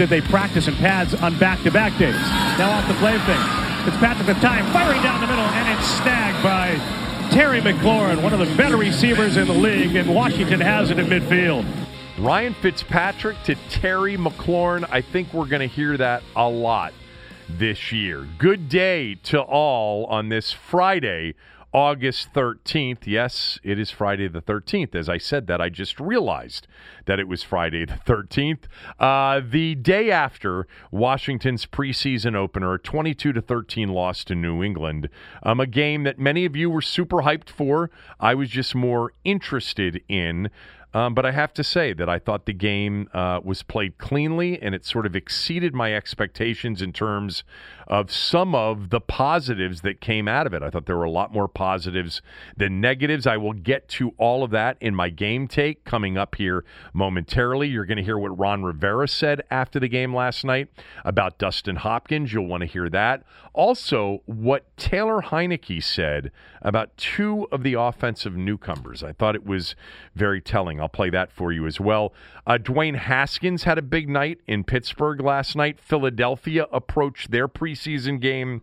Did they practice in pads on back to back days? Now off the play fake. Fitzpatrick with time, firing down the middle, and it's snagged by Terry McLaurin, one of the better receivers in the league, and Washington has it in midfield. Ryan Fitzpatrick to Terry McLaurin. I think we're going to hear that a lot this year. Good day to all on this Friday, August 13th. Yes, it is Friday the 13th. As I said that, I just realized that it was Friday the 13th. Uh, the day after Washington's preseason opener, a 22 to 13 loss to New England, um, a game that many of you were super hyped for. I was just more interested in. Um, but I have to say that I thought the game uh, was played cleanly and it sort of exceeded my expectations in terms of some of the positives that came out of it. I thought there were a lot more positives than negatives. I will get to all of that in my game take coming up here momentarily. You're going to hear what Ron Rivera said after the game last night about Dustin Hopkins. You'll want to hear that. Also, what Taylor Heinicke said about two of the offensive newcomers. I thought it was very telling. I'll play that for you as well. Uh, Dwayne Haskins had a big night in Pittsburgh last night. Philadelphia approached their preseason game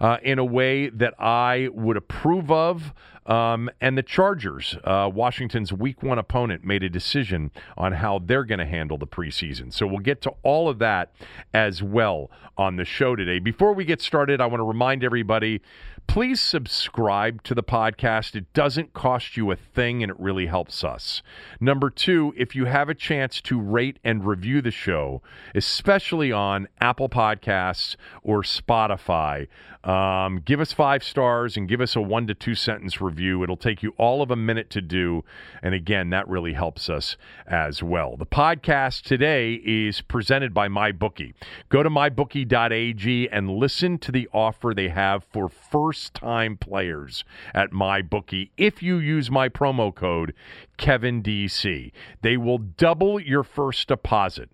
uh, in a way that I would approve of. Um, and the Chargers, uh, Washington's week one opponent, made a decision on how they're going to handle the preseason. So we'll get to all of that as well on the show today. Before we get started, I want to remind everybody please subscribe to the podcast. It doesn't cost you a thing and it really helps us. Number two, if you have a chance to rate and review the show, especially on Apple Podcasts or Spotify, um, give us five stars and give us a one to two sentence review. It'll take you all of a minute to do. And again, that really helps us as well. The podcast today is presented by MyBookie. Go to mybookie.ag and listen to the offer they have for first time players at MyBookie. If you use my promo code, KevinDC, they will double your first deposit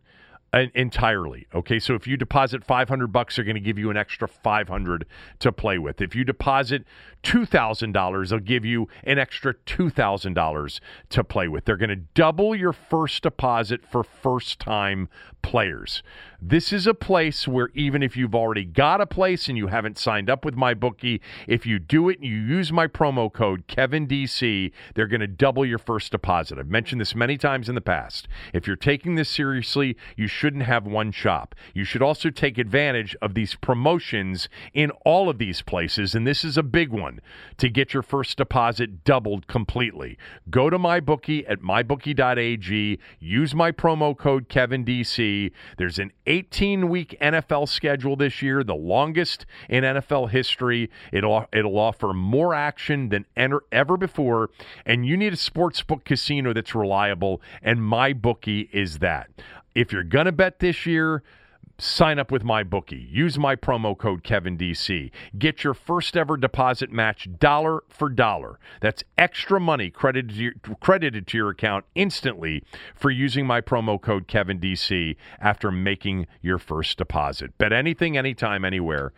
entirely. Okay, so if you deposit 500 bucks, they're going to give you an extra 500 to play with. If you deposit $2,000, they'll give you an extra $2,000 to play with. They're going to double your first deposit for first time players. This is a place where even if you've already got a place and you haven't signed up with my bookie, if you do it and you use my promo code KevinDC, they're going to double your first deposit. I've mentioned this many times in the past. If you're taking this seriously, you shouldn't have one shop. You should also take advantage of these promotions in all of these places, and this is a big one to get your first deposit doubled completely. Go to my bookie at mybookie.ag, use my promo code KevinDC. There's an 18 week NFL schedule this year, the longest in NFL history. It'll, it'll offer more action than ever before. And you need a sportsbook casino that's reliable, and my bookie is that. If you're going to bet this year, sign up with my bookie. Use my promo code KevinDC. Get your first ever deposit match dollar for dollar. That's extra money credited to your, credited to your account instantly for using my promo code KevinDC after making your first deposit. Bet anything, anytime, anywhere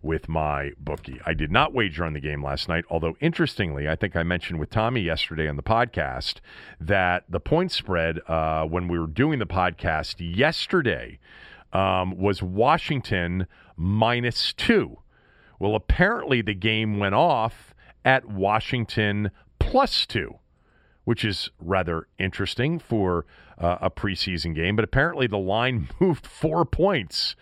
with my bookie. I did not wager on the game last night, although interestingly, I think I mentioned with Tommy yesterday on the podcast that the point spread uh, when we were doing the podcast yesterday um, was Washington minus two. Well, apparently the game went off at Washington plus two, which is rather interesting for uh, a preseason game. But apparently the line moved four points.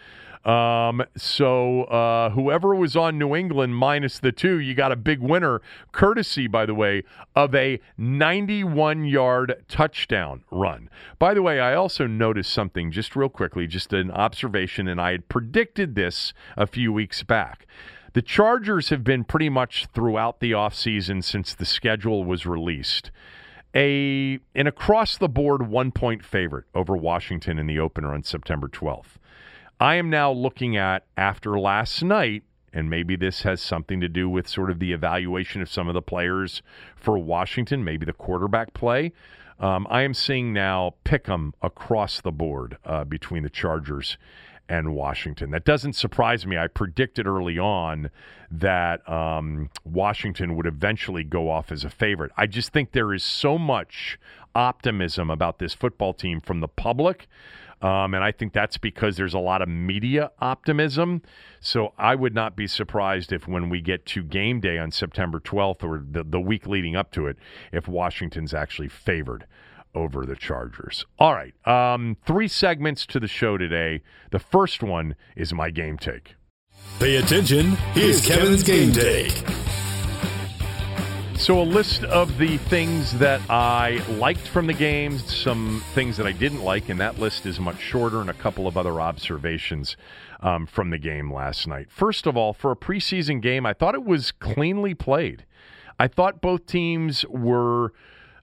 Um, so uh, whoever was on New England minus the two, you got a big winner, courtesy, by the way, of a 91 yard touchdown run. By the way, I also noticed something just real quickly, just an observation, and I had predicted this a few weeks back. The Chargers have been pretty much throughout the offseason since the schedule was released a an across the board one point favorite over Washington in the opener on September 12th. I am now looking at after last night, and maybe this has something to do with sort of the evaluation of some of the players for Washington, maybe the quarterback play. Um, I am seeing now pick 'em across the board uh, between the Chargers and Washington. That doesn't surprise me. I predicted early on that um, Washington would eventually go off as a favorite. I just think there is so much optimism about this football team from the public. Um, and I think that's because there's a lot of media optimism. So I would not be surprised if when we get to game day on September 12th or the, the week leading up to it, if Washington's actually favored over the Chargers. All right. Um, three segments to the show today. The first one is my game take. Pay attention. Here's Kevin's game take. So, a list of the things that I liked from the game, some things that I didn't like, and that list is much shorter, and a couple of other observations um, from the game last night. First of all, for a preseason game, I thought it was cleanly played. I thought both teams were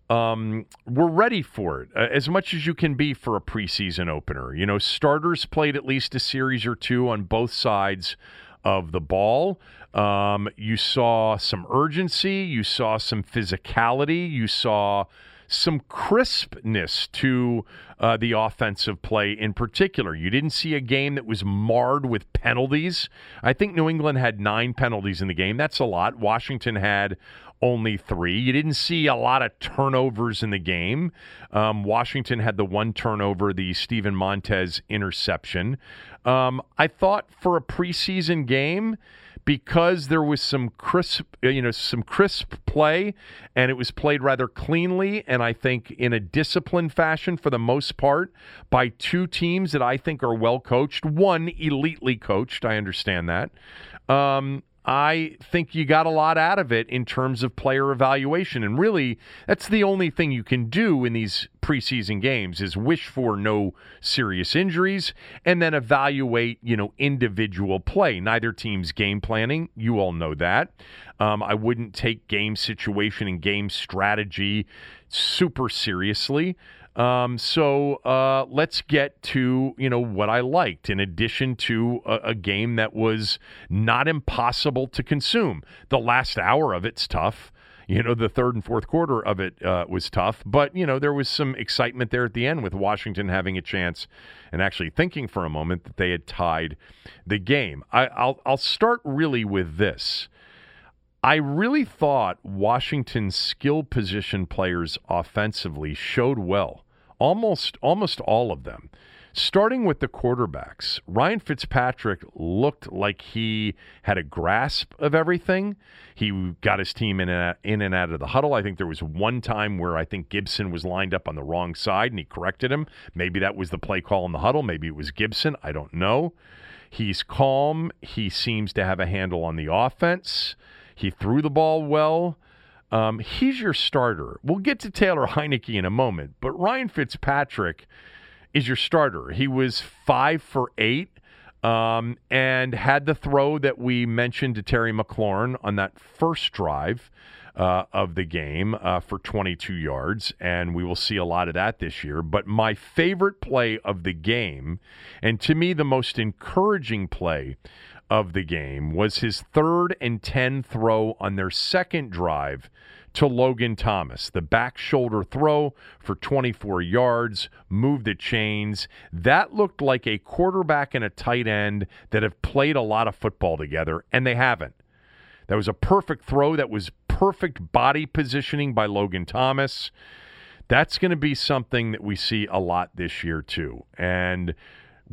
um, we're ready for it uh, as much as you can be for a preseason opener. You know, starters played at least a series or two on both sides of the ball. Um, you saw some urgency, you saw some physicality, you saw some crispness to uh, the offensive play in particular. You didn't see a game that was marred with penalties. I think New England had nine penalties in the game. That's a lot. Washington had only three. You didn't see a lot of turnovers in the game. Um, Washington had the one turnover, the Steven Montez interception. Um, I thought for a preseason game, because there was some crisp, you know, some crisp play, and it was played rather cleanly, and I think in a disciplined fashion for the most part by two teams that I think are well coached. One elitely coached, I understand that. Um, I think you got a lot out of it in terms of player evaluation. And really, that's the only thing you can do in these preseason games is wish for no serious injuries and then evaluate, you know, individual play. Neither team's game planning. You all know that. Um, I wouldn't take game situation and game strategy super seriously. Um, so uh, let's get to you know what I liked. In addition to a, a, game that was not impossible to consume, the last hour of it's tough. You know, the third and fourth quarter of it uh, was tough, but you know there was some excitement there at the end with Washington having a chance and actually thinking for a moment that they had tied the game. I, I'll I'll start really with this. I really thought Washington's skill position players offensively showed well. Almost almost all of them. Starting with the quarterbacks, Ryan Fitzpatrick looked like he had a grasp of everything. He got his team in and, out, in and out of the huddle. I think there was one time where I think Gibson was lined up on the wrong side and he corrected him. Maybe that was the play call in the huddle. Maybe it was Gibson. I don't know. He's calm. He seems to have a handle on the offense. He threw the ball well. Um, he's your starter. We'll get to Taylor Heinicke in a moment, but Ryan Fitzpatrick is your starter. He was five for eight. Um, and had the throw that we mentioned to Terry McLaurin on that first drive uh, of the game uh, for 22 yards, and we will see a lot of that this year. But my favorite play of the game, and to me the most encouraging play of the game was his third and 10 throw on their second drive to Logan Thomas. The back shoulder throw for 24 yards, moved the chains. That looked like a quarterback and a tight end that have played a lot of football together, and they haven't. That was a perfect throw. That was perfect body positioning by Logan Thomas. That's going to be something that we see a lot this year, too. And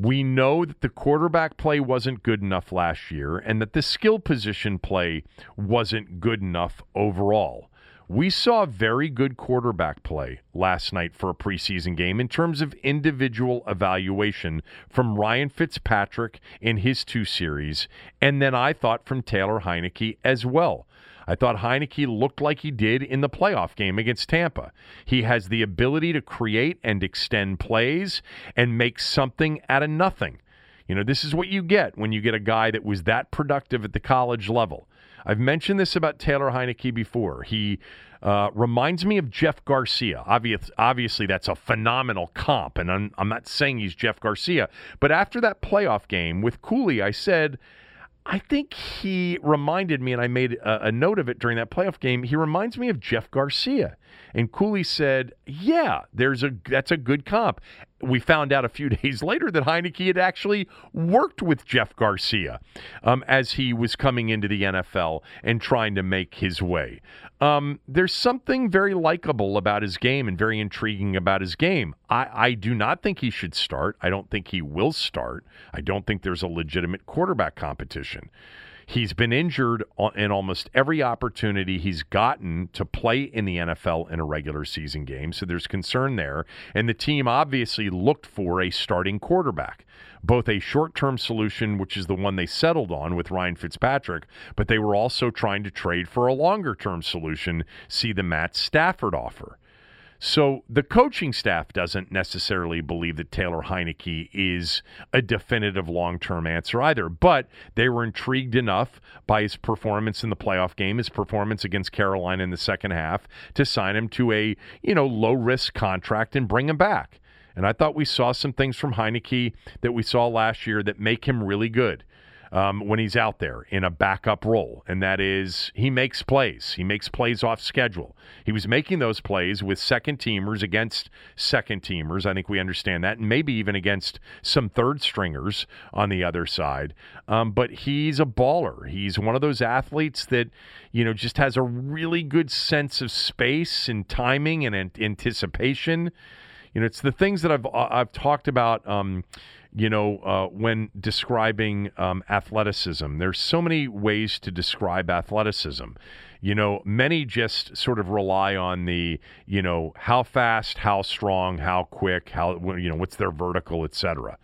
we know that the quarterback play wasn't good enough last year and that the skill position play wasn't good enough overall. We saw very good quarterback play last night for a preseason game in terms of individual evaluation from Ryan Fitzpatrick in his two series, and then I thought from Taylor Heinicke as well. I thought Heinicke looked like he did in the playoff game against Tampa. He has the ability to create and extend plays and make something out of nothing. You know, this is what you get when you get a guy that was that productive at the college level. I've mentioned this about Taylor Heinicke before. He uh, reminds me of Jeff Garcia. Obvious, obviously, that's a phenomenal comp, and I'm, I'm not saying he's Jeff Garcia. But after that playoff game with Cooley, I said, I think he reminded me, and I made a, a, note of it during that playoff game. He reminds me of Jeff Garcia. And Cooley said, "Yeah, there's a that's a good comp." We found out a few days later that Heinicke had actually worked with Jeff Garcia um, as he was coming into the NFL and trying to make his way. Um, there's something very likable about his game and very intriguing about his game. I, I do not think he should start. I don't think he will start. I don't think there's a legitimate quarterback competition. He's been injured in almost every opportunity he's gotten to play in the NFL in a regular season game. So there's concern there. And the team obviously looked for a starting quarterback, both a short term solution, which is the one they settled on with Ryan Fitzpatrick, but they were also trying to trade for a longer term solution, see the Matt Stafford offer. So the coaching staff doesn't necessarily believe that Taylor Heinicke is a definitive long term answer either, but they were intrigued enough by his performance in the playoff game, his performance against Carolina in the second half, to sign him to a, you know, low risk contract and bring him back. And I thought we saw some things from Heinicke that we saw last year that make him really good um, when he's out there in a backup role, and that is he makes plays. He makes plays off schedule. He was making those plays with second teamers against second teamers. I think we understand that, and maybe even against some third stringers on the other side. Um, but he's a baller. He's one of those athletes that you know just has a really good sense of space and timing and anticipation. You know, it's the things that I've I've talked about. Um, you know, uh, when describing um, athleticism. There's so many ways to describe athleticism. You know, many just sort of rely on the, you know, how fast, how strong, how quick, how, you know, what's their vertical, etc.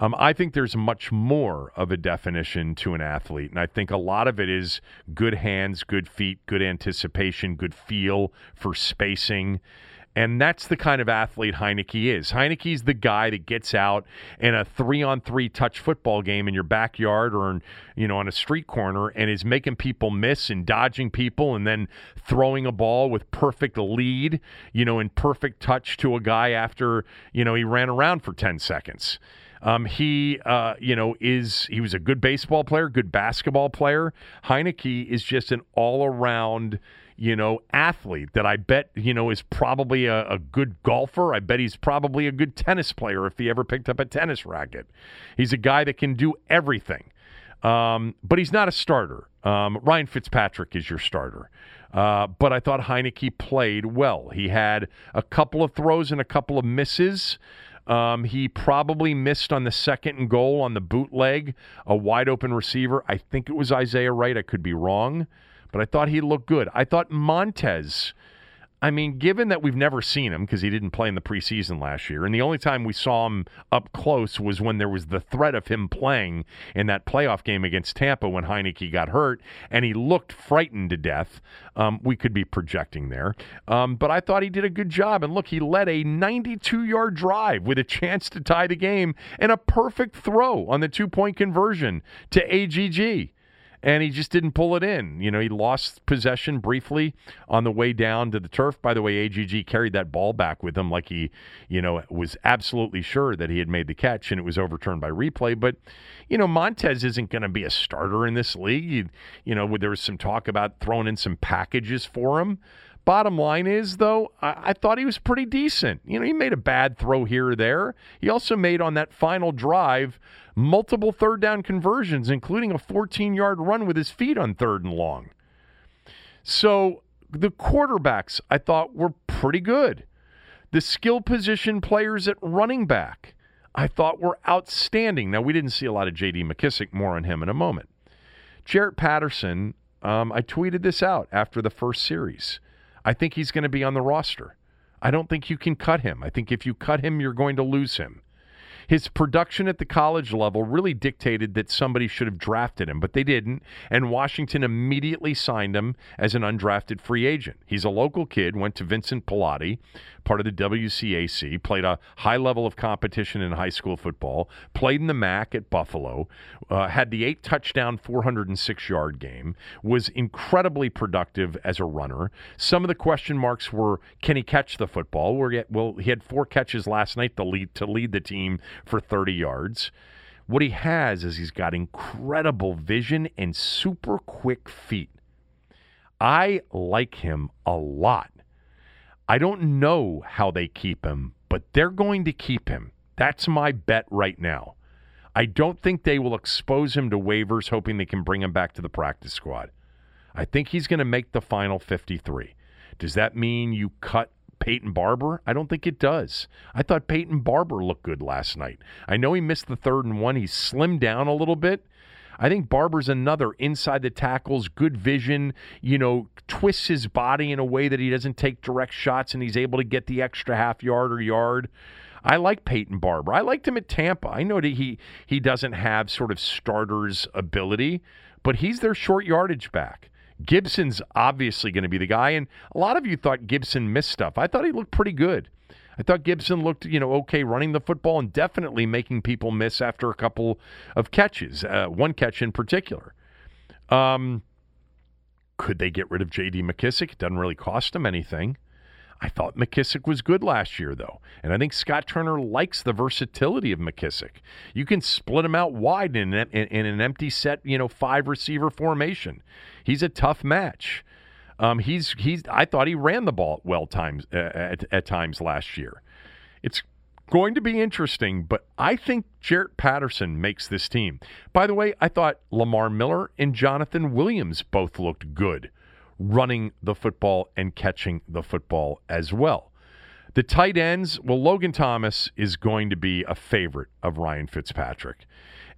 Um, I think there's much more of a definition to an athlete. And I think a lot of it is good hands, good feet, good anticipation, good feel for spacing. And that's the kind of athlete Heinicke is. Heinicke's the guy that gets out in a three on three touch football game in your backyard or in, you know on a street corner and is making people miss and dodging people and then throwing a ball with perfect lead, you know, in perfect touch to a guy after, you know, he ran around for 10 seconds. Um, he, uh, you know, is he was a good baseball player, good basketball player. Heinicke is just an all around you know, athlete that I bet, you know, is probably a, a, good golfer. I bet he's probably a good tennis player if he ever picked up a tennis racket. He's a guy that can do everything. Um, but he's not a starter. Um, Ryan Fitzpatrick is your starter. Uh, but I thought Heinicke played well. He had a couple of throws and a couple of misses. Um, he probably missed on the second and goal on the bootleg, a wide open receiver. I think it was Isaiah Wright. I could be wrong but I thought he looked good. I thought Montez. I mean, given that we've never seen him because he didn't play in the preseason last year, and the only time we saw him up close was when there was the threat of him playing in that playoff game against Tampa when Heinicke got hurt, and he looked frightened to death. Um, we could be projecting there, um, but I thought he did a good job. And look, he led a 92-yard drive with a chance to tie the game and a perfect throw on the two-point conversion to AGG. And he just didn't pull it in. You know, he lost possession briefly on the way down to the turf. By the way, AGG carried that ball back with him like he, you know, was absolutely sure that he had made the catch and it was overturned by replay. But, you know, Montez isn't going to be a starter in this league. You, you know, there was some talk about throwing in some packages for him. Bottom line is, though, I, I, thought he was pretty decent. You know, he made a bad throw here or there. He also made on that final drive multiple third down conversions, including a 14 yard run with his feet on third and long. So the quarterbacks I thought were pretty good. The skill position players at running back I thought were outstanding. Now, we didn't see a lot of J.D. McKissick, more on him in a moment. Jaret Patterson, um, I tweeted this out after the first series. I think he's going to be on the roster. I don't think you can cut him. I think if you cut him, you're going to lose him. His production at the college level really dictated that somebody should have drafted him, but they didn't, and Washington immediately signed him as an undrafted free agent. He's a local kid, went to Vincent Pallotti, part of the WCAC, played a high level of competition in high school football, played in the MAC at Buffalo, uh, had the eight touchdown, 406 yard game, was incredibly productive as a runner. Some of the question marks were can he catch the football? Well, he had four catches last night to lead, to lead the team for 30 yards. What he has is he's got incredible vision and super quick feet. I like him a lot. I don't know how they keep him, but they're going to keep him. That's my bet right now. I don't think they will expose him to waivers, hoping they can bring him back to the practice squad. I think he's going to make the final 53. Does that mean you cut Peyton Barber? I don't think it does. I thought Peyton Barber looked good last night. I know he missed the third and one. He slimmed down a little bit. I think Barber's another inside the tackles, good vision, you know, twists his body in a way that he doesn't take direct shots and he's able to get the extra half yard or yard. I like Peyton Barber. I liked him at Tampa. I know that he he doesn't have sort of starter's ability, but he's their short yardage back. Gibson's obviously going to be the guy, and a lot of you thought Gibson missed stuff. I thought he looked pretty good. I thought Gibson looked, you know, okay running the football and definitely making people miss after a couple of catches, uh, one catch in particular. Um, could they get rid of J.D. McKissick? It doesn't really cost them anything. I thought McKissick was good last year, though. And I think Scott Turner likes the versatility of McKissick. You can split him out wide in, in, in an empty set, you know, five receiver formation. He's a tough match. Um, he's he's. I thought he ran the ball well times uh, at, at times last year. It's going to be interesting, but I think Jaret Patterson makes this team. By the way, I thought Lamar Miller and Jonathan Williams both looked good running the football and catching the football as well. The tight ends, well, Logan Thomas is going to be a favorite of Ryan Fitzpatrick.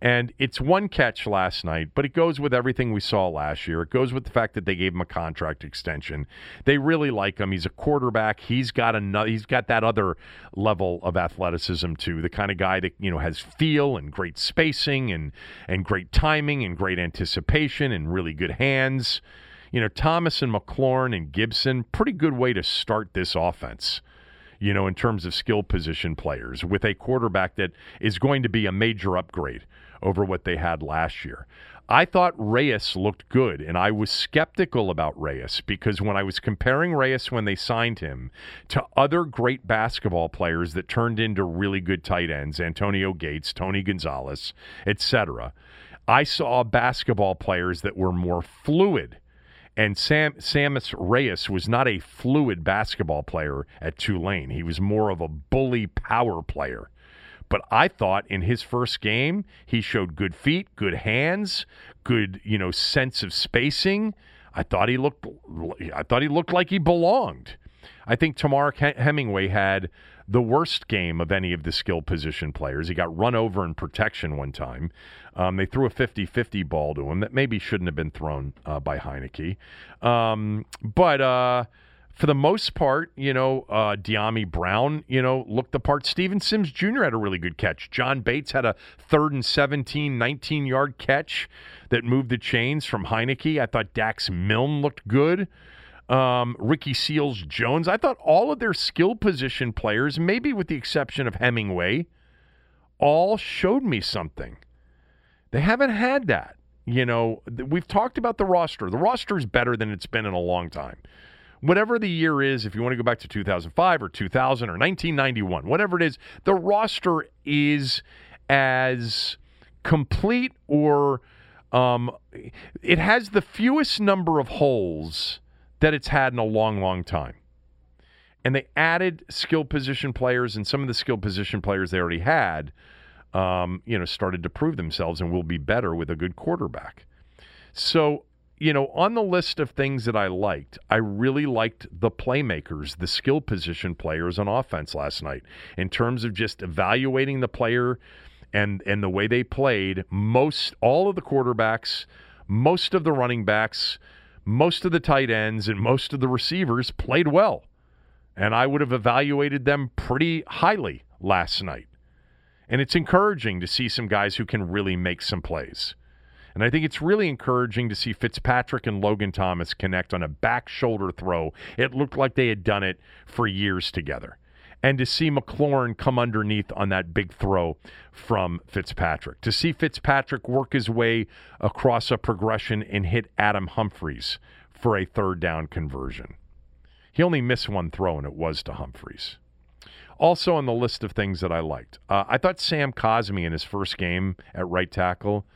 And it's one catch last night, but it goes with everything we saw last year. It goes with the fact that they gave him a contract extension. They really like him. He's a quarterback. He's got another he's got that other level of athleticism too. The kind of guy that, you know, has feel and great spacing and and great timing and great anticipation and really good hands. You know, Thomas and McLaurin and Gibson, pretty good way to start this offense you know, in terms of skill position players with a quarterback that is going to be a major upgrade over what they had last year. I thought Reyes looked good, and I was skeptical about Reyes because when I was comparing Reyes when they signed him to other great basketball players that turned into really good tight ends, Antonio Gates, Tony Gonzalez, etc., I saw basketball players that were more fluid. And Sam Sammis Reyes was not a fluid basketball player at Tulane. He was more of a bully power player. But I thought in his first game, he showed good feet, good hands, good, you know, sense of spacing. I thought he looked I thought he looked like he belonged. I think Tamar Hemingway had the worst game of any of the skill position players. He got run over in protection one time. Um, they threw a 50 50 ball to him that maybe shouldn't have been thrown uh, by Heinicke. Um, but uh, for the most part, you know, uh, Dyami Brown, you know, looked the part. Steven Sims Jr. had a really good catch. John Bates had a third and 17, 19 yard catch that moved the chains from Heinicke. I thought Dax Milne looked good. Um, Ricky Seals Jones. I thought all of their skill position players, maybe with the exception of Hemingway, all showed me something. They haven't had that. You know, we've talked about the roster. The roster is better than it's been in a long time. Whatever the year is, if you want to go back to 2005 or 2000 or 1991, whatever it is, the roster is as complete or um, it has the fewest number of holes that it's had in a long, long time. And they added skill position players, and some of the skill position players they already had um, you know, started to prove themselves and will be better with a good quarterback. So, you know, on the list of things that I liked, I really liked the playmakers, the skill position players on offense last night in terms of just evaluating the player and and the way they played. Most all of the quarterbacks, most of the running backs, most of the tight ends and most of the receivers played well. And I would have evaluated them pretty highly last night. And it's encouraging to see some guys who can really make some plays. And I think it's really encouraging to see Fitzpatrick and Logan Thomas connect on a back shoulder throw. It looked like they had done it for years together. And to see McLaurin come underneath on that big throw from Fitzpatrick. To see Fitzpatrick work his way across a progression and hit Adam Humphries for a third down conversion. He only missed one throw, and it was to Humphries. Also on the list of things that I liked, uh, I thought Sam Cosmi in his first game at right tackle,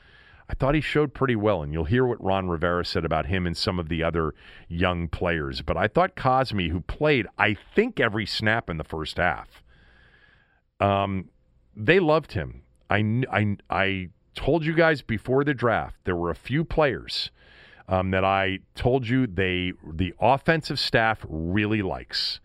I thought he showed pretty well. And you'll hear what Ron Rivera said about him and some of the other young players. But I thought Cosmi, who played, I think, every snap in the first half, um, they loved him. I, I, I told you guys before the draft there were a few players um, that I told you they the offensive staff really likes.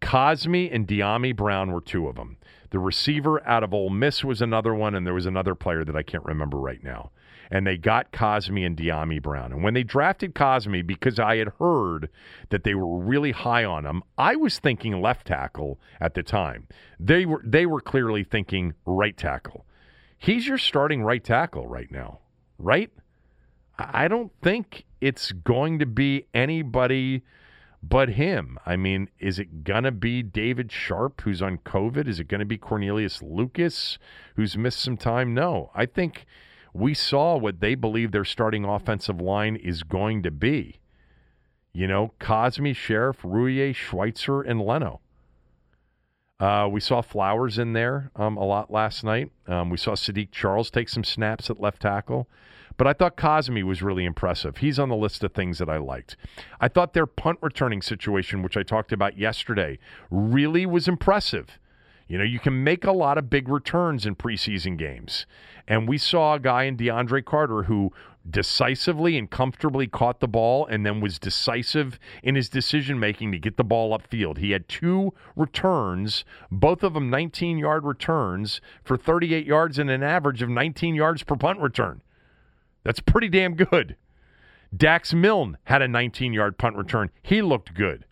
Cosmi and Dyami Brown were two of them. The receiver out of Ole Miss was another one, and there was another player that I can't remember right now. And they got Cosmi and Dyami Brown. And when they drafted Cosmi, because I had heard that they were really high on him, I was thinking left tackle at the time. They were they were clearly thinking right tackle. He's your starting right tackle right now, right? I don't think it's going to be anybody but him. I mean, is it going to be David Sharpe, who's on COVID? Is it going to be Cornelius Lucas, who's missed some time? No. I think we saw what they believe their starting offensive line is going to be. You know, Cosmi, Scherff, Roullier, Schweitzer, and Leno. Uh, we saw Flowers in there um, a lot last night. Um, we saw Saahdiq Charles take some snaps at left tackle. But I thought Cosmi was really impressive. He's on the list of things that I liked. I thought their punt returning situation, which I talked about yesterday, really was impressive. You know, you can make a lot of big returns in preseason games. And we saw a guy in DeAndre Carter who decisively and comfortably caught the ball and then was decisive in his decision making to get the ball upfield. He had two returns, both of them 19 yard returns for 38 yards and an average of 19 yards per punt return. That's pretty damn good. Dax Milne had a 19 yard punt return. He looked good.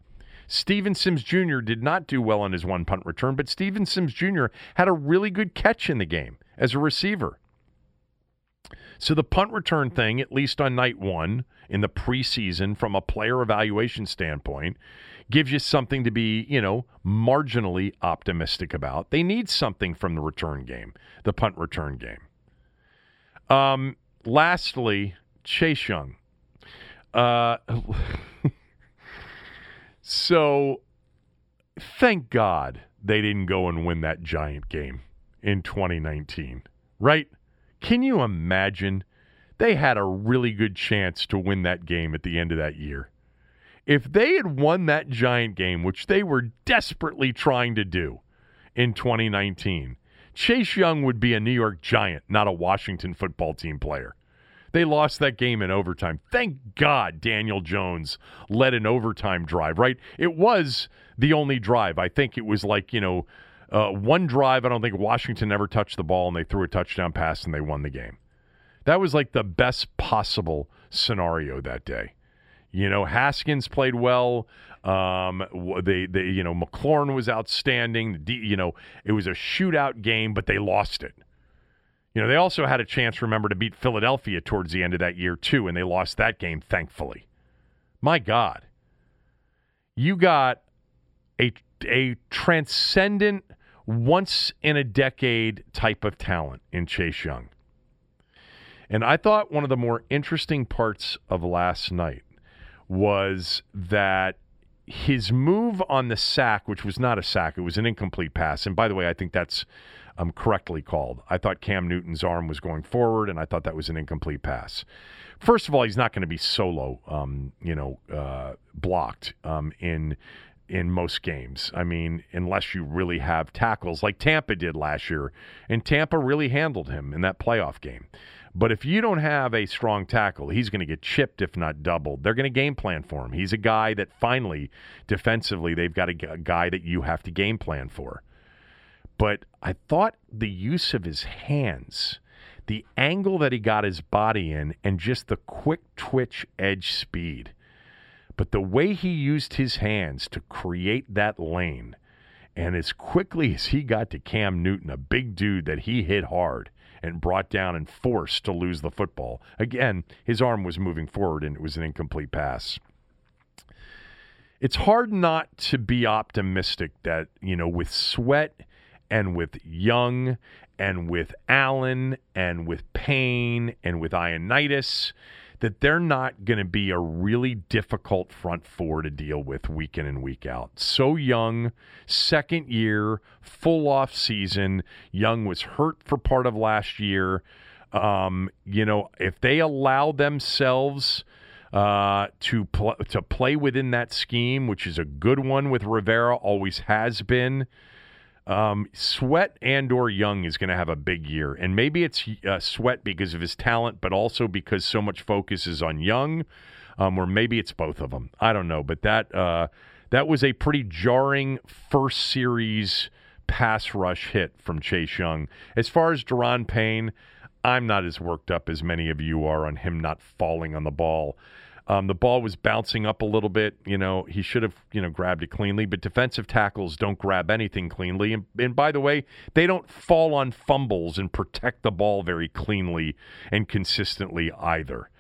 Steven Sims Jr. did not do well on his one punt return, but Steven Sims Jr. had a really good catch in the game as a receiver. So the punt return thing, at least on night one in the preseason, from a player evaluation standpoint, gives you something to be, you know, marginally optimistic about. They need something from the return game, the punt return game. Um, lastly, Chase Young. Uh, so, thank God they didn't go and win that giant game in 2019, right? Can you imagine? They had a really good chance to win that game at the end of that year. If they had won that giant game, which they were desperately trying to do in 2019, Chase Young would be a New York Giant, not a Washington football team player. They lost that game in overtime. Thank God Daniel Jones led an overtime drive, right? It was the only drive. I think it was like, you know, uh, one drive. I don't think Washington ever touched the ball and they threw a touchdown pass and they won the game. That was like the best possible scenario that day. You know, Haskins played well. Um, they, they, you know, McLaurin was outstanding. You know, it was a shootout game, but they lost it. You know, they also had a chance, remember, to beat Philadelphia towards the end of that year, too, and they lost that game, thankfully. My God. You got a, a transcendent, once in a decade type of talent in Chase Young. And I thought one of the more interesting parts of last night was that his move on the sack, which was not a sack, it was an incomplete pass. And by the way, I think that's um, correctly called. I thought Cam Newton's arm was going forward, and I thought that was an incomplete pass. First of all, he's not going to be solo, um, you know, uh, blocked um, in in most games. I mean, unless you really have tackles like Tampa did last year, and Tampa really handled him in that playoff game. But if you don't have a strong tackle, he's going to get chipped, if not doubled. They're going to game plan for him. He's a guy that finally, defensively, they've got a, a guy that you have to game plan for. But I thought the use of his hands, the angle that he got his body in, and just the quick twitch edge speed. But the way he used his hands to create that lane, and as quickly as he got to Cam Newton, a big dude that he hit hard, and brought down and forced to lose the football. Again, his arm was moving forward and it was an incomplete pass. It's hard not to be optimistic that, you know, with Sweat and with Young and with Allen and with Payne and with Ioannidis that they're not going to be a really difficult front four to deal with week in and week out. So young, second year, full off season. Young was hurt for part of last year. Um, you know, if they allow themselves uh, to pl- to play within that scheme, which is a good one with Rivera, always has been. Um, Sweat and or Young is going to have a big year, and maybe it's uh, Sweat because of his talent, but also because so much focus is on Young, um, or maybe it's both of them. I don't know, but that uh, that was a pretty jarring first series pass rush hit from Chase Young. As far as Daron Payne, I'm not as worked up as many of you are on him not falling on the ball. Um, the ball was bouncing up a little bit. You know, he should have, you know, grabbed it cleanly, but defensive tackles don't grab anything cleanly. And, and by the way, they don't fall on fumbles and protect the ball very cleanly and consistently either.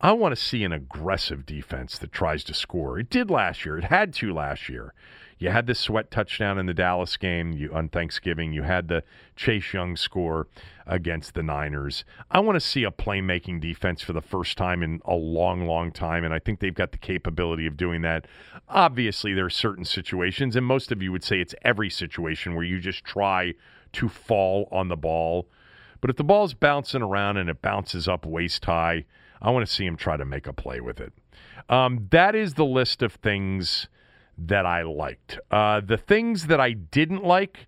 I want to see an aggressive defense that tries to score. It did last year. It had to last year. You had the sweat touchdown in the Dallas game you, on Thanksgiving. You had the Chase Young score against the Niners. I want to see a playmaking defense for the first time in a long, long time, and I think they've got the capability of doing that. Obviously, there are certain situations, and most of you would say it's every situation where you just try to fall on the ball. But if the ball's bouncing around and it bounces up waist high, I want to see him try to make a play with it. Um, that is the list of things that I liked. Uh, the things that I didn't like,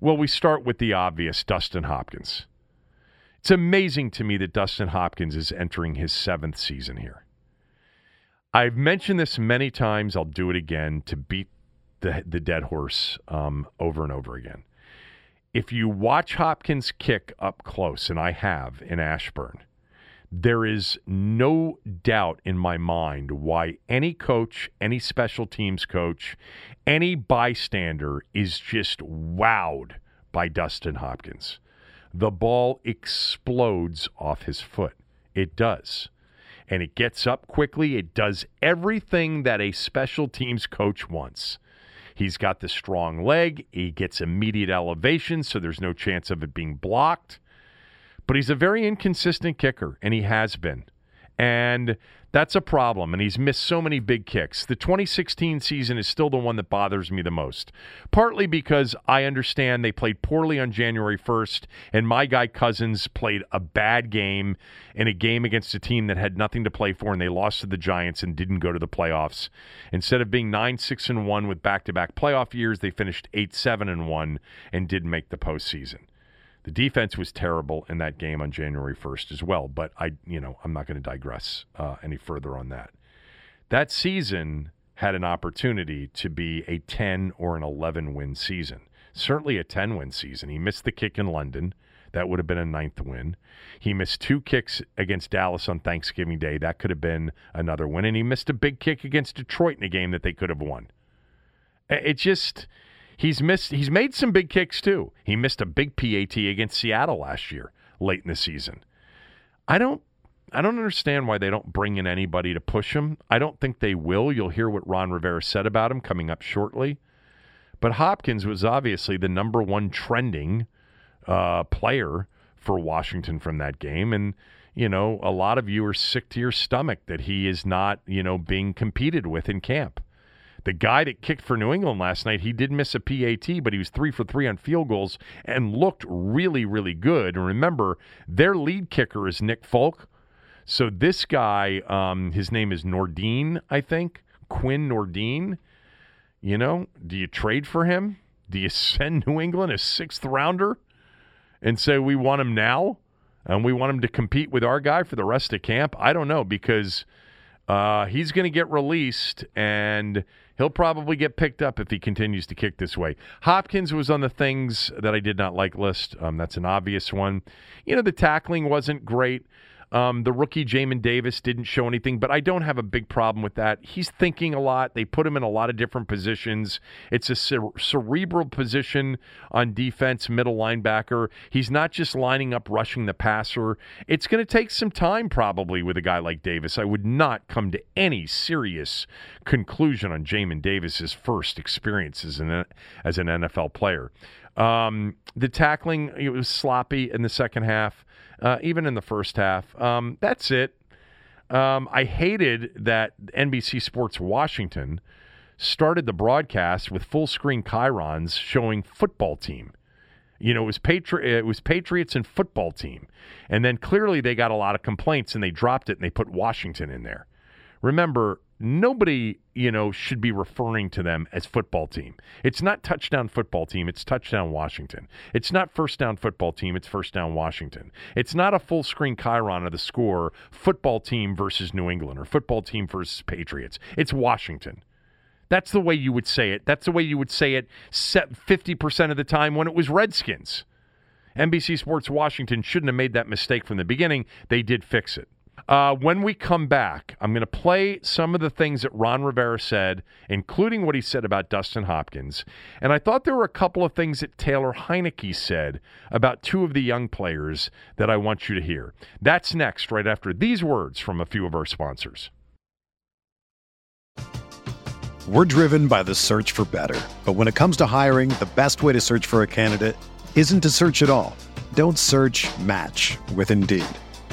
well, we start with the obvious Dustin Hopkins. It's amazing to me that Dustin Hopkins is entering his seventh season here. I've mentioned this many times. I'll do it again to beat the, the dead horse um, over and over again. If you watch Hopkins kick up close, and I have in Ashburn, there is no doubt in my mind why any coach, any special teams coach, any bystander is just wowed by Dustin Hopkins. The ball explodes off his foot. It does. And it gets up quickly. It does everything that a special teams coach wants. He's got the strong leg. He gets immediate elevation, so there's no chance of it being blocked. But he's a very inconsistent kicker, and he has been. And that's a problem. And he's missed so many big kicks. The 2016 season is still the one that bothers me the most. Partly because I understand they played poorly on January 1st, and my guy Cousins played a bad game in a game against a team that had nothing to play for, and they lost to the Giants and didn't go to the playoffs. Instead of being 9 6 and 1 with back to back playoff years, they finished 8 7 and 1 and didn't make the postseason. The defense was terrible in that game on January 1st as well, but I, you know, I'm not going to digress uh, any further on that. That season had an opportunity to be a 10 or an 11 win season. Certainly a 10 win season. He missed the kick in London. That would have been a ninth win. He missed two kicks against Dallas on Thanksgiving Day. That could have been another win. And he missed a big kick against Detroit in a game that they could have won. It just He's missed. He's made some big kicks too. He missed a big PAT against Seattle last year, late in the season. I don't. I don't understand why they don't bring in anybody to push him. I don't think they will. You'll hear what Ron Rivera said about him coming up shortly. But Hopkins was obviously the number one trending uh, player for Washington from that game, and you know, a lot of you are sick to your stomach that he is not, you know, being competed with in camp. The guy that kicked for New England last night, he did miss a PAT, but he was three for three on field goals and looked really, really good. And remember, their lead kicker is Nick Folk. So this guy, um, his name is Nordin, I think, Quinn Nordin. You know, do you trade for him? Do you send New England a sixth rounder and say we want him now and we want him to compete with our guy for the rest of camp? I don't know because uh, he's going to get released and he'll probably get picked up if he continues to kick this way. Hopkins was on the things that I did not like list. Um, that's an obvious one. You know, the tackling wasn't great. Um, the rookie Jamin Davis didn't show anything, but I don't have a big problem with that. He's thinking a lot. They put him in a lot of different positions. It's a cere- cerebral position on defense, middle linebacker. He's not just lining up rushing the passer. It's going to take some time probably with a guy like Davis. I would not come to any serious conclusion on Jamin Davis's first experiences in as an NFL player. Um, the tackling it was sloppy in the second half uh, even in the first half. Um, that's it. Um, I hated that NBC Sports Washington started the broadcast with full screen chyrons showing football team. You know, it was Patri- it was Patriots and football team, and then clearly they got a lot of complaints and they dropped it and they put Washington in there. Remember, nobody, you know, should be referring to them as football team. It's not touchdown football team, it's touchdown Washington. It's not first down football team, it's first down Washington. It's not a full screen chyron of the score football team versus New England or football team versus Patriots. It's Washington. That's the way you would say it. That's the way you would say it 50% of the time when it was Redskins. NBC Sports Washington shouldn't have made that mistake from the beginning. They did fix it. Uh, when we come back, I'm going to play some of the things that Ron Rivera said, including what he said about Dustin Hopkins. And I thought there were a couple of things that Taylor Heinicke said about two of the young players that I want you to hear. That's next, right after these words from a few of our sponsors. We're driven by the search for better. But when it comes to hiring, the best way to search for a candidate isn't to search at all. Don't search match with Indeed.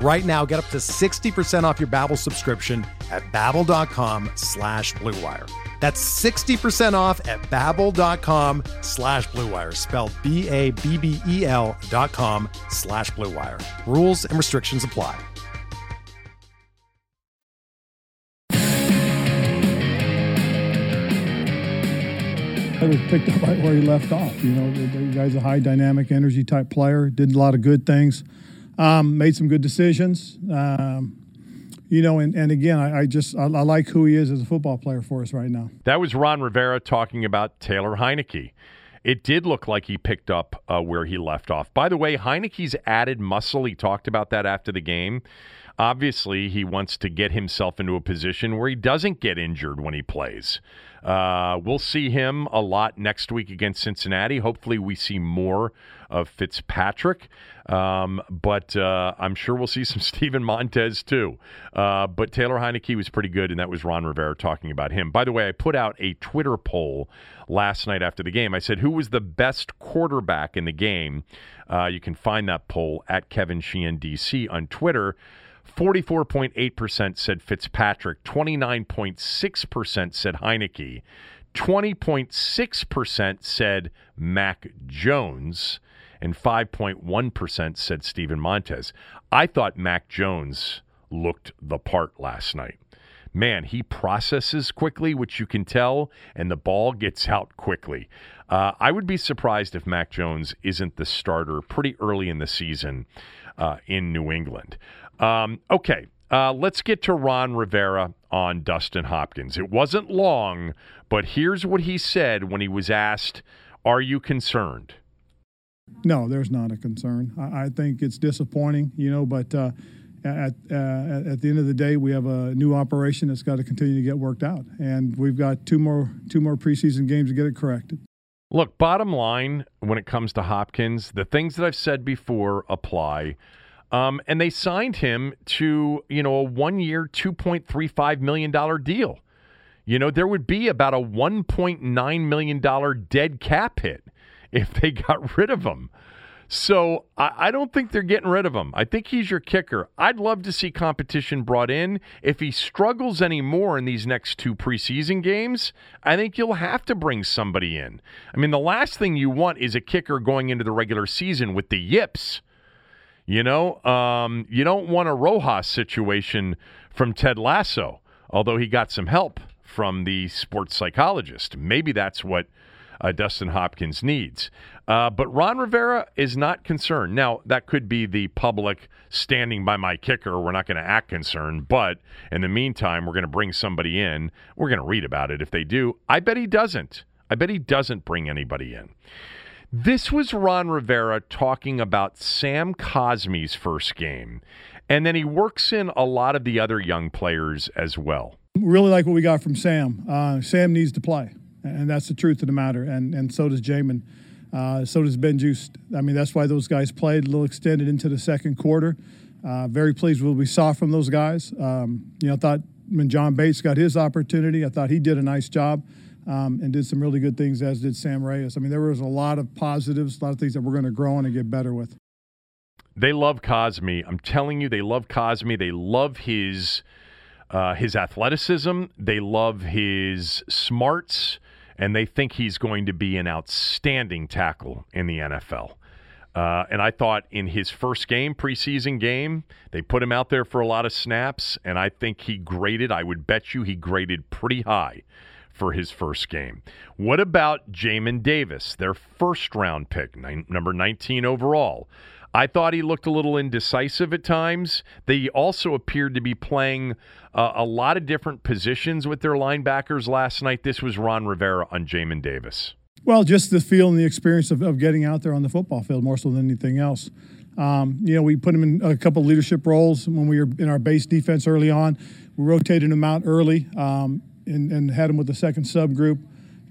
Right now, get up to 60% off your Babbel subscription at babbel.com slash bluewire. That's 60% off at babbel.com slash bluewire, spelled B-A-B-B-E-L dot com slash bluewire. Rules and restrictions apply. I was picked up right where he left off. You know, the guy's a high dynamic energy type player, did a lot of good things, um, made some good decisions. Um, you know, and, and again, I, I just I, I, like who he is as a football player for us right now. That was Ron Rivera talking about Taylor Heinicke. it did look like he picked up uh, where he left off. By the way, Heinicke's added muscle. He talked about that after the game. Obviously, he wants to get himself into a position where he doesn't get injured when he plays. Uh, we'll see him a lot next week against Cincinnati. Hopefully, we see more of Fitzpatrick. Um, but uh, I'm sure we'll see some Steven Montez too. Uh, but Taylor Heinicke was pretty good, and that was Ron Rivera talking about him. By the way, I put out a Twitter poll last night after the game. I said, Who was the best quarterback in the game? Uh, you can find that poll at Kevin Sheehan DC on Twitter. 44.8% said Fitzpatrick, 29.6% said Heinicke, 20.6% said Mac Jones, and 5.1% said Steven Montez. I thought Mac Jones looked the part last night. Man, he processes quickly, which you can tell, and the ball gets out quickly. Uh, I would be surprised if Mac Jones isn't the starter pretty early in the season uh, in New England. Um, okay, uh, let's get to Ron Rivera on Dustin Hopkins. It wasn't long, but here's what he said when he was asked, Are you concerned? No, there's not a concern. I, I think it's disappointing, you know, but uh, at, uh, at the end of the day, we have a new operation that's got to continue to get worked out, and we've got two more two more preseason games to get it corrected. Look, bottom line, when it comes to Hopkins, the things that I've said before apply. Um, and they signed him to, you know, a one year, $2.35 million deal. You know, there would be about a $1.9 million dead cap hit if they got rid of him. So I, I, don't think they're getting rid of him. I think he's your kicker. I'd love to see competition brought in. If he struggles anymore in these next two preseason games, I think you'll have to bring somebody in. I mean, the last thing you want is a kicker going into the regular season with the yips. You know, um, you don't want a Rojas situation from Ted Lasso, although he got some help from the sports psychologist. Maybe that's what uh, Dustin Hopkins needs. Uh, but Ron Rivera is not concerned. Now, that could be the public standing by my kicker. We're not going to act concerned. But in the meantime, we're going to bring somebody in. We're going to read about it if they do. I bet he doesn't. I bet he doesn't bring anybody in. This was Ron Rivera talking about Sam Cosmi's first game. And then he works in a lot of the other young players as well. Really like what we got from Sam. Uh, Sam needs to play and that's the truth of the matter. And and so does Jamin. Uh, so does Ben Juiced. I mean, that's why those guys played a little extended into the second quarter. Uh, very pleased with what we saw from those guys. Um, you know, I thought when John Bates got his opportunity, I thought he did a nice job um, and did some really good things, as did Sammis Reyes. I mean, there was a lot of positives, a lot of things that we're going to grow on and get better with. They love Cosmi. I'm telling you, they love Cosmi. They love his uh, his athleticism. They love his smarts and they think he's going to be an outstanding tackle in the NFL. Uh, and I thought in his first game, preseason game, they put him out there for a lot of snaps, and I think he graded, I would bet you he graded pretty high for his first game. What about Jamin Davis, their first round pick, nine, number 19 overall? I thought he looked a little indecisive at times. They also appeared to be playing uh, a lot of different positions with their linebackers last night. This was Ron Rivera on Jamin Davis. Well, just the feel and the experience of, of getting out there on the football field more so than anything else. Um, you know, we put him in a couple leadership roles when we were in our base defense early on. We rotated him out early um, and, and, had him with the second subgroup.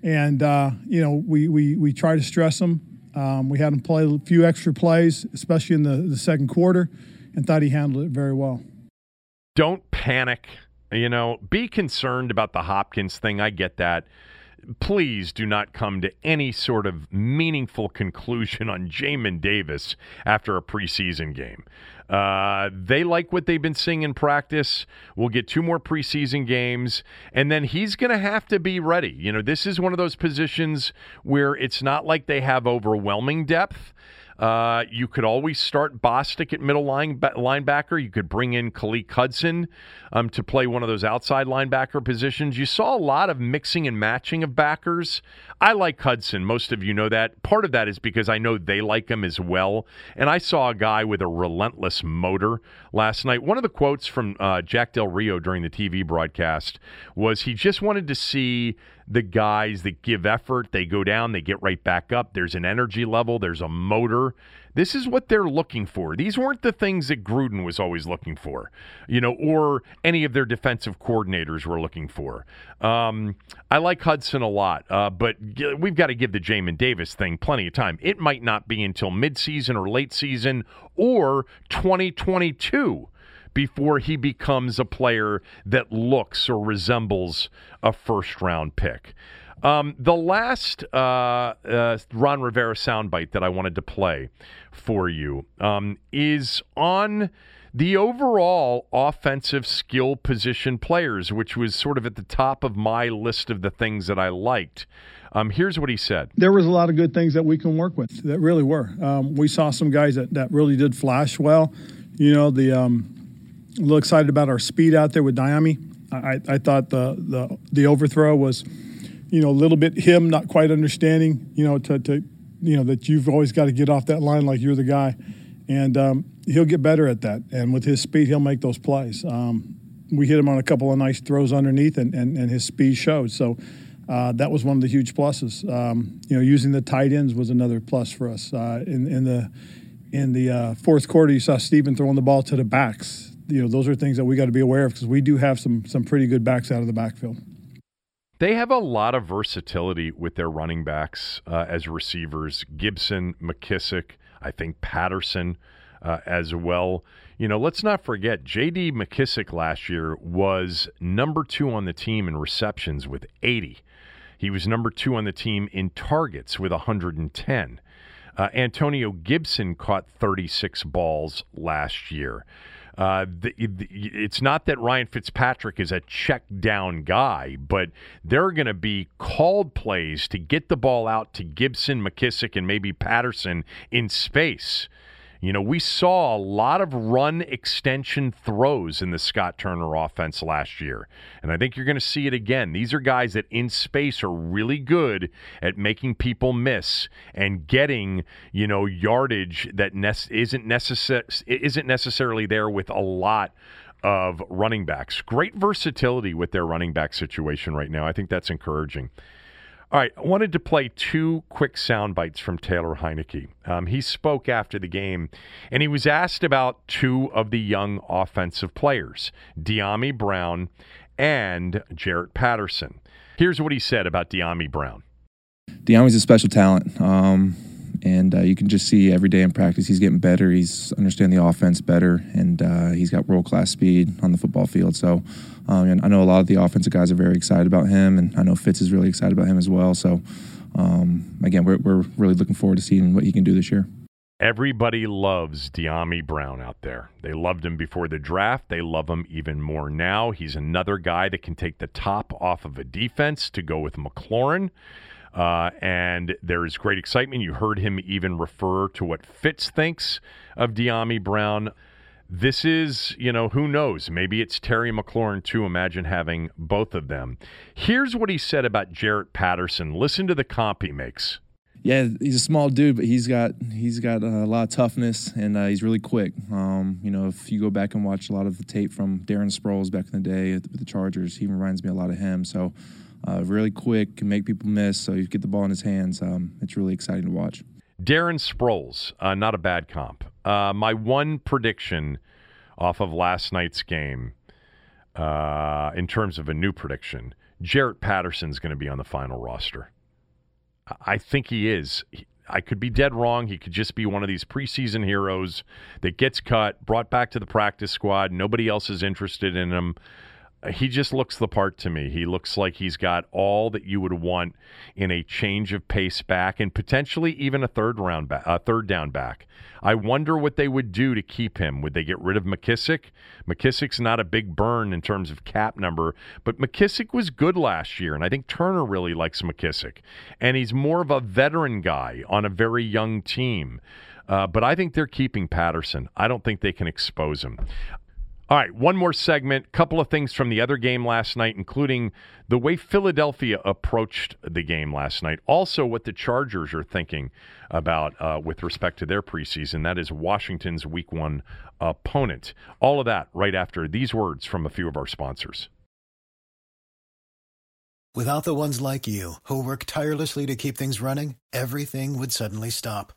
And, uh, you know, we, we, we try to stress him um, we had him play a few extra plays, especially in the, the second quarter, and thought he handled it very well. Don't panic. You know, be concerned about the Hopkins thing. I get that. Please do not come to any sort of meaningful conclusion on Jamin Davis after a preseason game. Uh, they like what they've been seeing in practice. We'll get two more preseason games, and then he's going to have to be ready. You know, this is one of those positions where it's not like they have overwhelming depth. Uh, you could always start Bostic at middle line, linebacker. You could bring in Khaleke Hudson um, to play one of those outside linebacker positions. You saw a lot of mixing and matching of backers. I like Hudson. Most of you know that. Part of that is because I know they like him as well. And I saw a guy with a relentless motor last night. One of the quotes from uh, Jack Del Rio during the TV broadcast was he just wanted to see the guys that give effort. They go down, they get right back up. There's an energy level, there's a motor. This is what they're looking for. These weren't the things that Gruden was always looking for, you know, or any of their defensive coordinators were looking for. Um, I like Hudson a lot, uh, but we've got to give the Jamin Davis thing plenty of time. It might not be until midseason or late season or 2022 before he becomes a player that looks or resembles a first round pick. Um, the last uh, uh, Ron Rivera soundbite that I wanted to play for you um, is on the overall offensive skill position players, which was sort of at the top of my list of the things that I liked. Um, here's what he said. There was a lot of good things that we can work with. That really were. Um, we saw some guys that, that really did flash well. You know, the um, a little excited about our speed out there with Dyami. I, I thought the, the the overthrow was, you know, a little bit him not quite understanding, you know, to, to you know that you've always got to get off that line like you're the guy, and um, he'll get better at that. And with his speed, he'll make those plays. Um, we hit him on a couple of nice throws underneath, and, and, and his speed showed. So uh, that was one of the huge pluses. Um, you know, using the tight ends was another plus for us. Uh, in, in the in the uh, fourth quarter, you saw Steven throwing the ball to the backs you know, those are things that we got to be aware of because we do have some some pretty good backs out of the backfield. They have a lot of versatility with their running backs uh, as receivers. Gibson, McKissic, I think Patterson uh, as well. You know, let's not forget J.D. McKissic last year was number two on the team in receptions with 80. He was number two on the team in targets with 110. Uh, Antonio Gibson caught 36 balls last year. Uh, it's not that Ryan Fitzpatrick is a check down guy, but there are going to be called plays to get the ball out to Gibson, McKissic, and maybe Patterson in space. You know, we saw a lot of run extension throws in the Scott Turner offense last year. And I think you're going to see it again. These are guys that in space are really good at making people miss and getting, you know, yardage that ne- isn't, necess- isn't necessarily there with a lot of running backs. Great versatility with their running back situation right now. I think that's encouraging. All right, I wanted to play two quick sound bites from Taylor Heinicke. Um, he spoke after the game, and he was asked about two of the young offensive players, Dyami Brown and Jaret Patterson. Here's what he said about Dyami Brown. Dyami's a special talent, um, and uh, you can just see every day in practice he's getting better. He's understanding the offense better, and uh, he's got world class speed on the football field. So um, and I know a lot of the offensive guys are very excited about him, and I know Fitz is really excited about him as well. So, um, again, we're, we're really looking forward to seeing what he can do this year. Everybody loves Dyami Brown out there. They loved him before the draft. They love him even more now. He's another guy that can take the top off of a defense to go with McLaurin. Uh, and there is great excitement. You heard him even refer to what Fitz thinks of Dyami Brown this is, you know, who knows? Maybe it's Terry McLaurin too. Imagine having both of them. Here's what he said about Jaret Patterson. Listen to the comp he makes. Yeah, he's a small dude, but he's got he's got a lot of toughness and uh, he's really quick. Um, you know, if you go back and watch a lot of the tape from Darren Sproles back in the day with the Chargers, he reminds me a lot of him. So, uh, really quick, can make people miss. So you get the ball in his hands. Um, it's really exciting to watch. Darren Sproles, uh, not a bad comp. Uh, my one prediction off of last night's game, uh, in terms of a new prediction, Jaret Patterson's going to be on the final roster. I think he is. I could be dead wrong. He could just be one of these preseason heroes that gets cut, brought back to the practice squad. Nobody else is interested in him he just looks the part to me. He looks like he's got all that you would want in a change of pace back and potentially even a third round back, a third down back. I wonder what they would do to keep him. Would they get rid of McKissic? McKissic's not a big burn in terms of cap number, but McKissic was good last year, and I think Turner really likes McKissic, And he's more of a veteran guy on a very young team. Uh, but I think they're keeping Patterson. I don't think they can expose him. All right, one more segment. Couple of things from the other game last night, including the way Philadelphia approached the game last night. Also, what the Chargers are thinking about uh, with respect to their preseason. That is Washington's Week One opponent. All of that right after these words from a few of our sponsors. Without the ones like you, who work tirelessly to keep things running, everything would suddenly stop.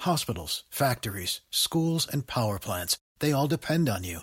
Hospitals, factories, schools, and power plants, they all depend on you.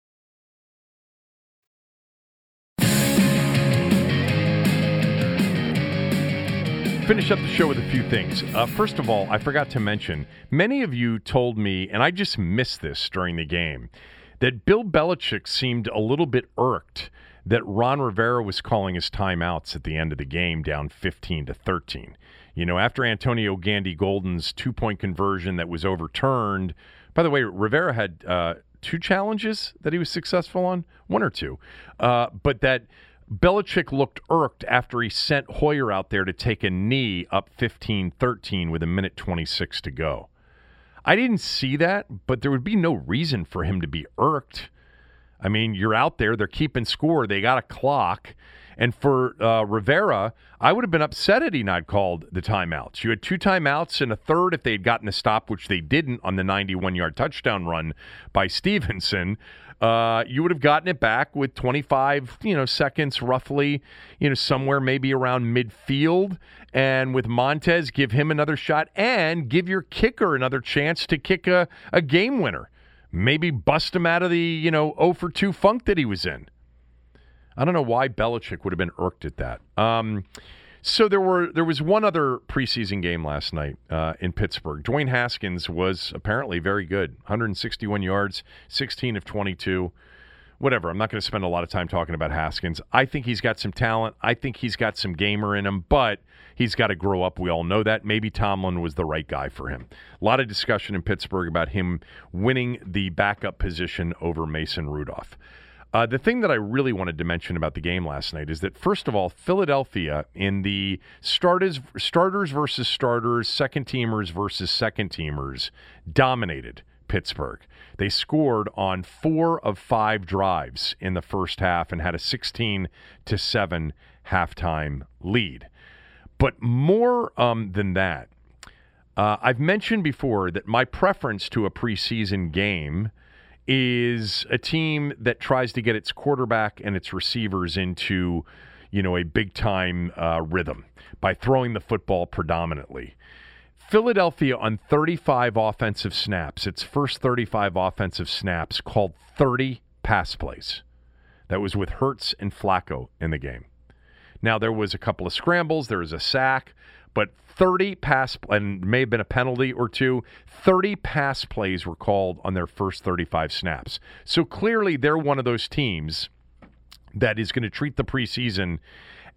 Finish up the show with a few things. Uh, first of all, I forgot to mention, many of you told me, and I just missed this during the game, that Bill Belichick seemed a little bit irked that Ron Rivera was calling his timeouts at the end of the game down 15 to 13. You know, after Antonio Gandy Golden's two point conversion that was overturned, by the way, Rivera had uh, two challenges that he was successful on, one or two, uh, but that Belichick looked irked after he sent Hoyer out there to take a knee up 15 13 with a minute 26 to go. I didn't see that, but there would be no reason for him to be irked. I mean, you're out there, they're keeping score, they got a clock. And for uh, Rivera, I would have been upset had he not called the timeouts. You had two timeouts and a third if they had gotten a stop, which they didn't on the 91 yard touchdown run by Stevenson. Uh, you would have gotten it back with 25, you know, seconds roughly, you know, somewhere maybe around midfield. And with Montez, give him another shot and give your kicker another chance to kick a, a game winner maybe bust him out of the, you know, 0 for 2 funk that he was in. I don't know why Belichick would have been irked at that. Um, so there were there was one other preseason game last night uh, in Pittsburgh. Dwayne Haskins was apparently very good, 161 yards, 16 of 22 whatever. I'm not going to spend a lot of time talking about Haskins. I think he's got some talent. I think he's got some gamer in him, but he's got to grow up. We all know that. Maybe Tomlin was the right guy for him. A lot of discussion in Pittsburgh about him winning the backup position over Mason Rudolph. Uh, the thing that I really wanted to mention about the game last night is that, first of all, Philadelphia in the starters, starters versus starters, second teamers versus second teamers dominated Pittsburgh. They scored on four of five drives in the first half and had a 16 to 7 halftime lead. But more um, than that, uh, I've mentioned before that my preference to a preseason game is a team that tries to get its quarterback and its receivers into, you know, a big time uh, rhythm by throwing the football predominantly. Philadelphia on 35 offensive snaps, its first 35 offensive snaps, called 30 pass plays. That was with Hurts and Flacco in the game. Now, there was a couple of scrambles, there was a sack, but 30 pass, and may have been a penalty or two, 30 pass plays were called on their first 35 snaps. So clearly, they're one of those teams that is going to treat the preseason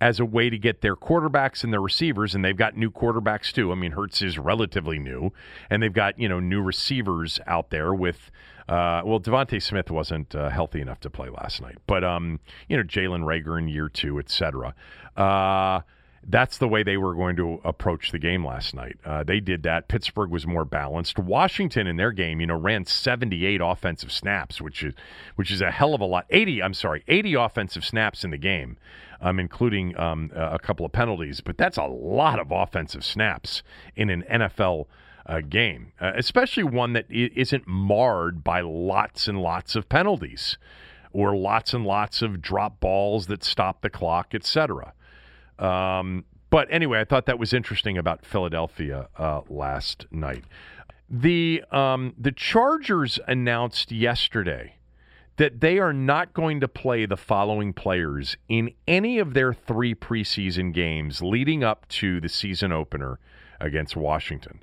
as a way to get their quarterbacks and their receivers, and they've got new quarterbacks too. I mean, Hurts is relatively new, and they've got you know new receivers out there with. Uh, well, DeVonta Smith wasn't uh, healthy enough to play last night, but um, you know Jalen Reagor in year two, etc. Uh, that's the way they were going to approach the game last night. Uh, they did that. Pittsburgh was more balanced. Washington in their game, you know, ran 78 offensive snaps, which is which is a hell of a lot. 80, I'm sorry, 80 offensive snaps in the game, um, including um, a couple of penalties. But that's a lot of offensive snaps in an NFL uh, game, uh, especially one that isn't marred by lots and lots of penalties or lots and lots of drop balls that stop the clock, etc. Um, but anyway, I thought that was interesting about Philadelphia uh, last night. The um, the Chargers announced yesterday that they are not going to play the following players in any of their three preseason games leading up to the season opener against Washington.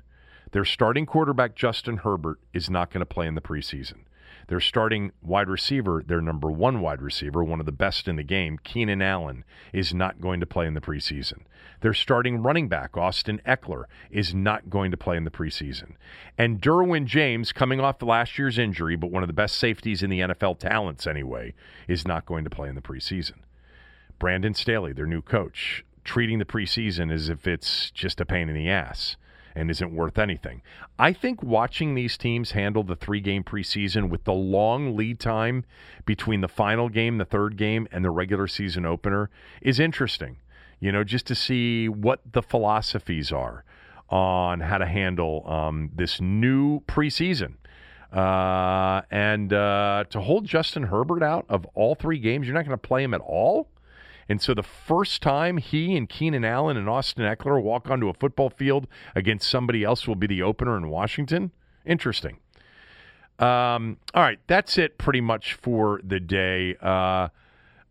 Their starting quarterback Justin Herbert is not going to play in the preseason. Their starting wide receiver, their number one wide receiver, one of the best in the game, Keenan Allen, is not going to play in the preseason. Their starting running back, Austin Ekeler, is not going to play in the preseason. And Derwin James, coming off last year's injury, but one of the best safeties in the NFL talents anyway, is not going to play in the preseason. Brandon Staley, their new coach, treating the preseason as if it's just a pain in the ass and isn't worth anything. I think watching these teams handle the three game preseason with the long lead time between the final game, the third game, and the regular season opener is interesting. You know, just to see what the philosophies are on how to handle um, this new preseason. Uh, and uh, to hold Justin Herbert out of all three games, you're not going to play him at all. And so the first time he and Keenan Allen and Austin Ekeler walk onto a football field against somebody else will be the opener in Washington. Interesting. Um, all right, that's it pretty much for the day. Uh,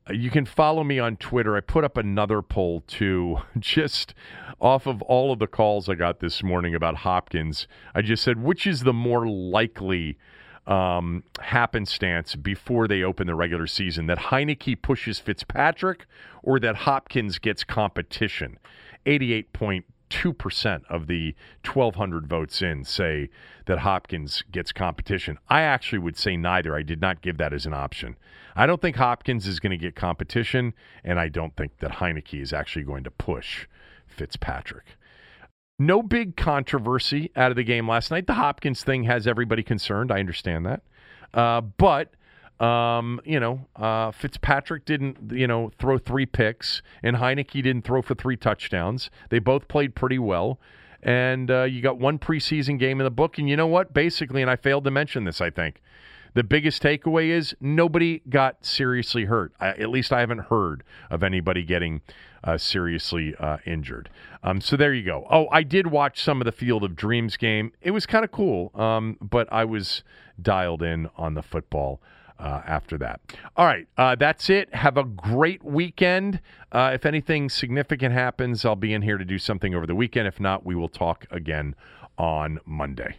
you can follow me on Twitter. I put up another poll too, just off of all of the calls I got this morning about Hopkins. I just said, which is the more likely um, happenstance before they open the regular season that Heinicke pushes Fitzpatrick or that Hopkins gets competition? 88.2% of the 1,200 votes in say that Hopkins gets competition. I actually would say neither. I did not give that as an option. I don't think Hopkins is going to get competition, and I don't think that Heinicke is actually going to push Fitzpatrick. No big controversy out of the game last night. The Hopkins thing has everybody concerned. I understand that. Uh, but, um, you know, uh, Fitzpatrick didn't, you know, throw three picks, and Heinicke didn't throw for three touchdowns. They both played pretty well. And uh, you got one preseason game in the book. And you know what? Basically, and I failed to mention this, I think. The biggest takeaway is nobody got seriously hurt. I, at least I haven't heard of anybody getting uh, seriously uh, injured. Um, so there you go. Oh, I did watch some of the Field of Dreams game. It was kind of cool, um, but I was dialed in on the football. Uh, after that. All right, uh, that's it. Have a great weekend. Uh, if anything significant happens, I'll be in here to do something over the weekend. If not, we will talk again on Monday.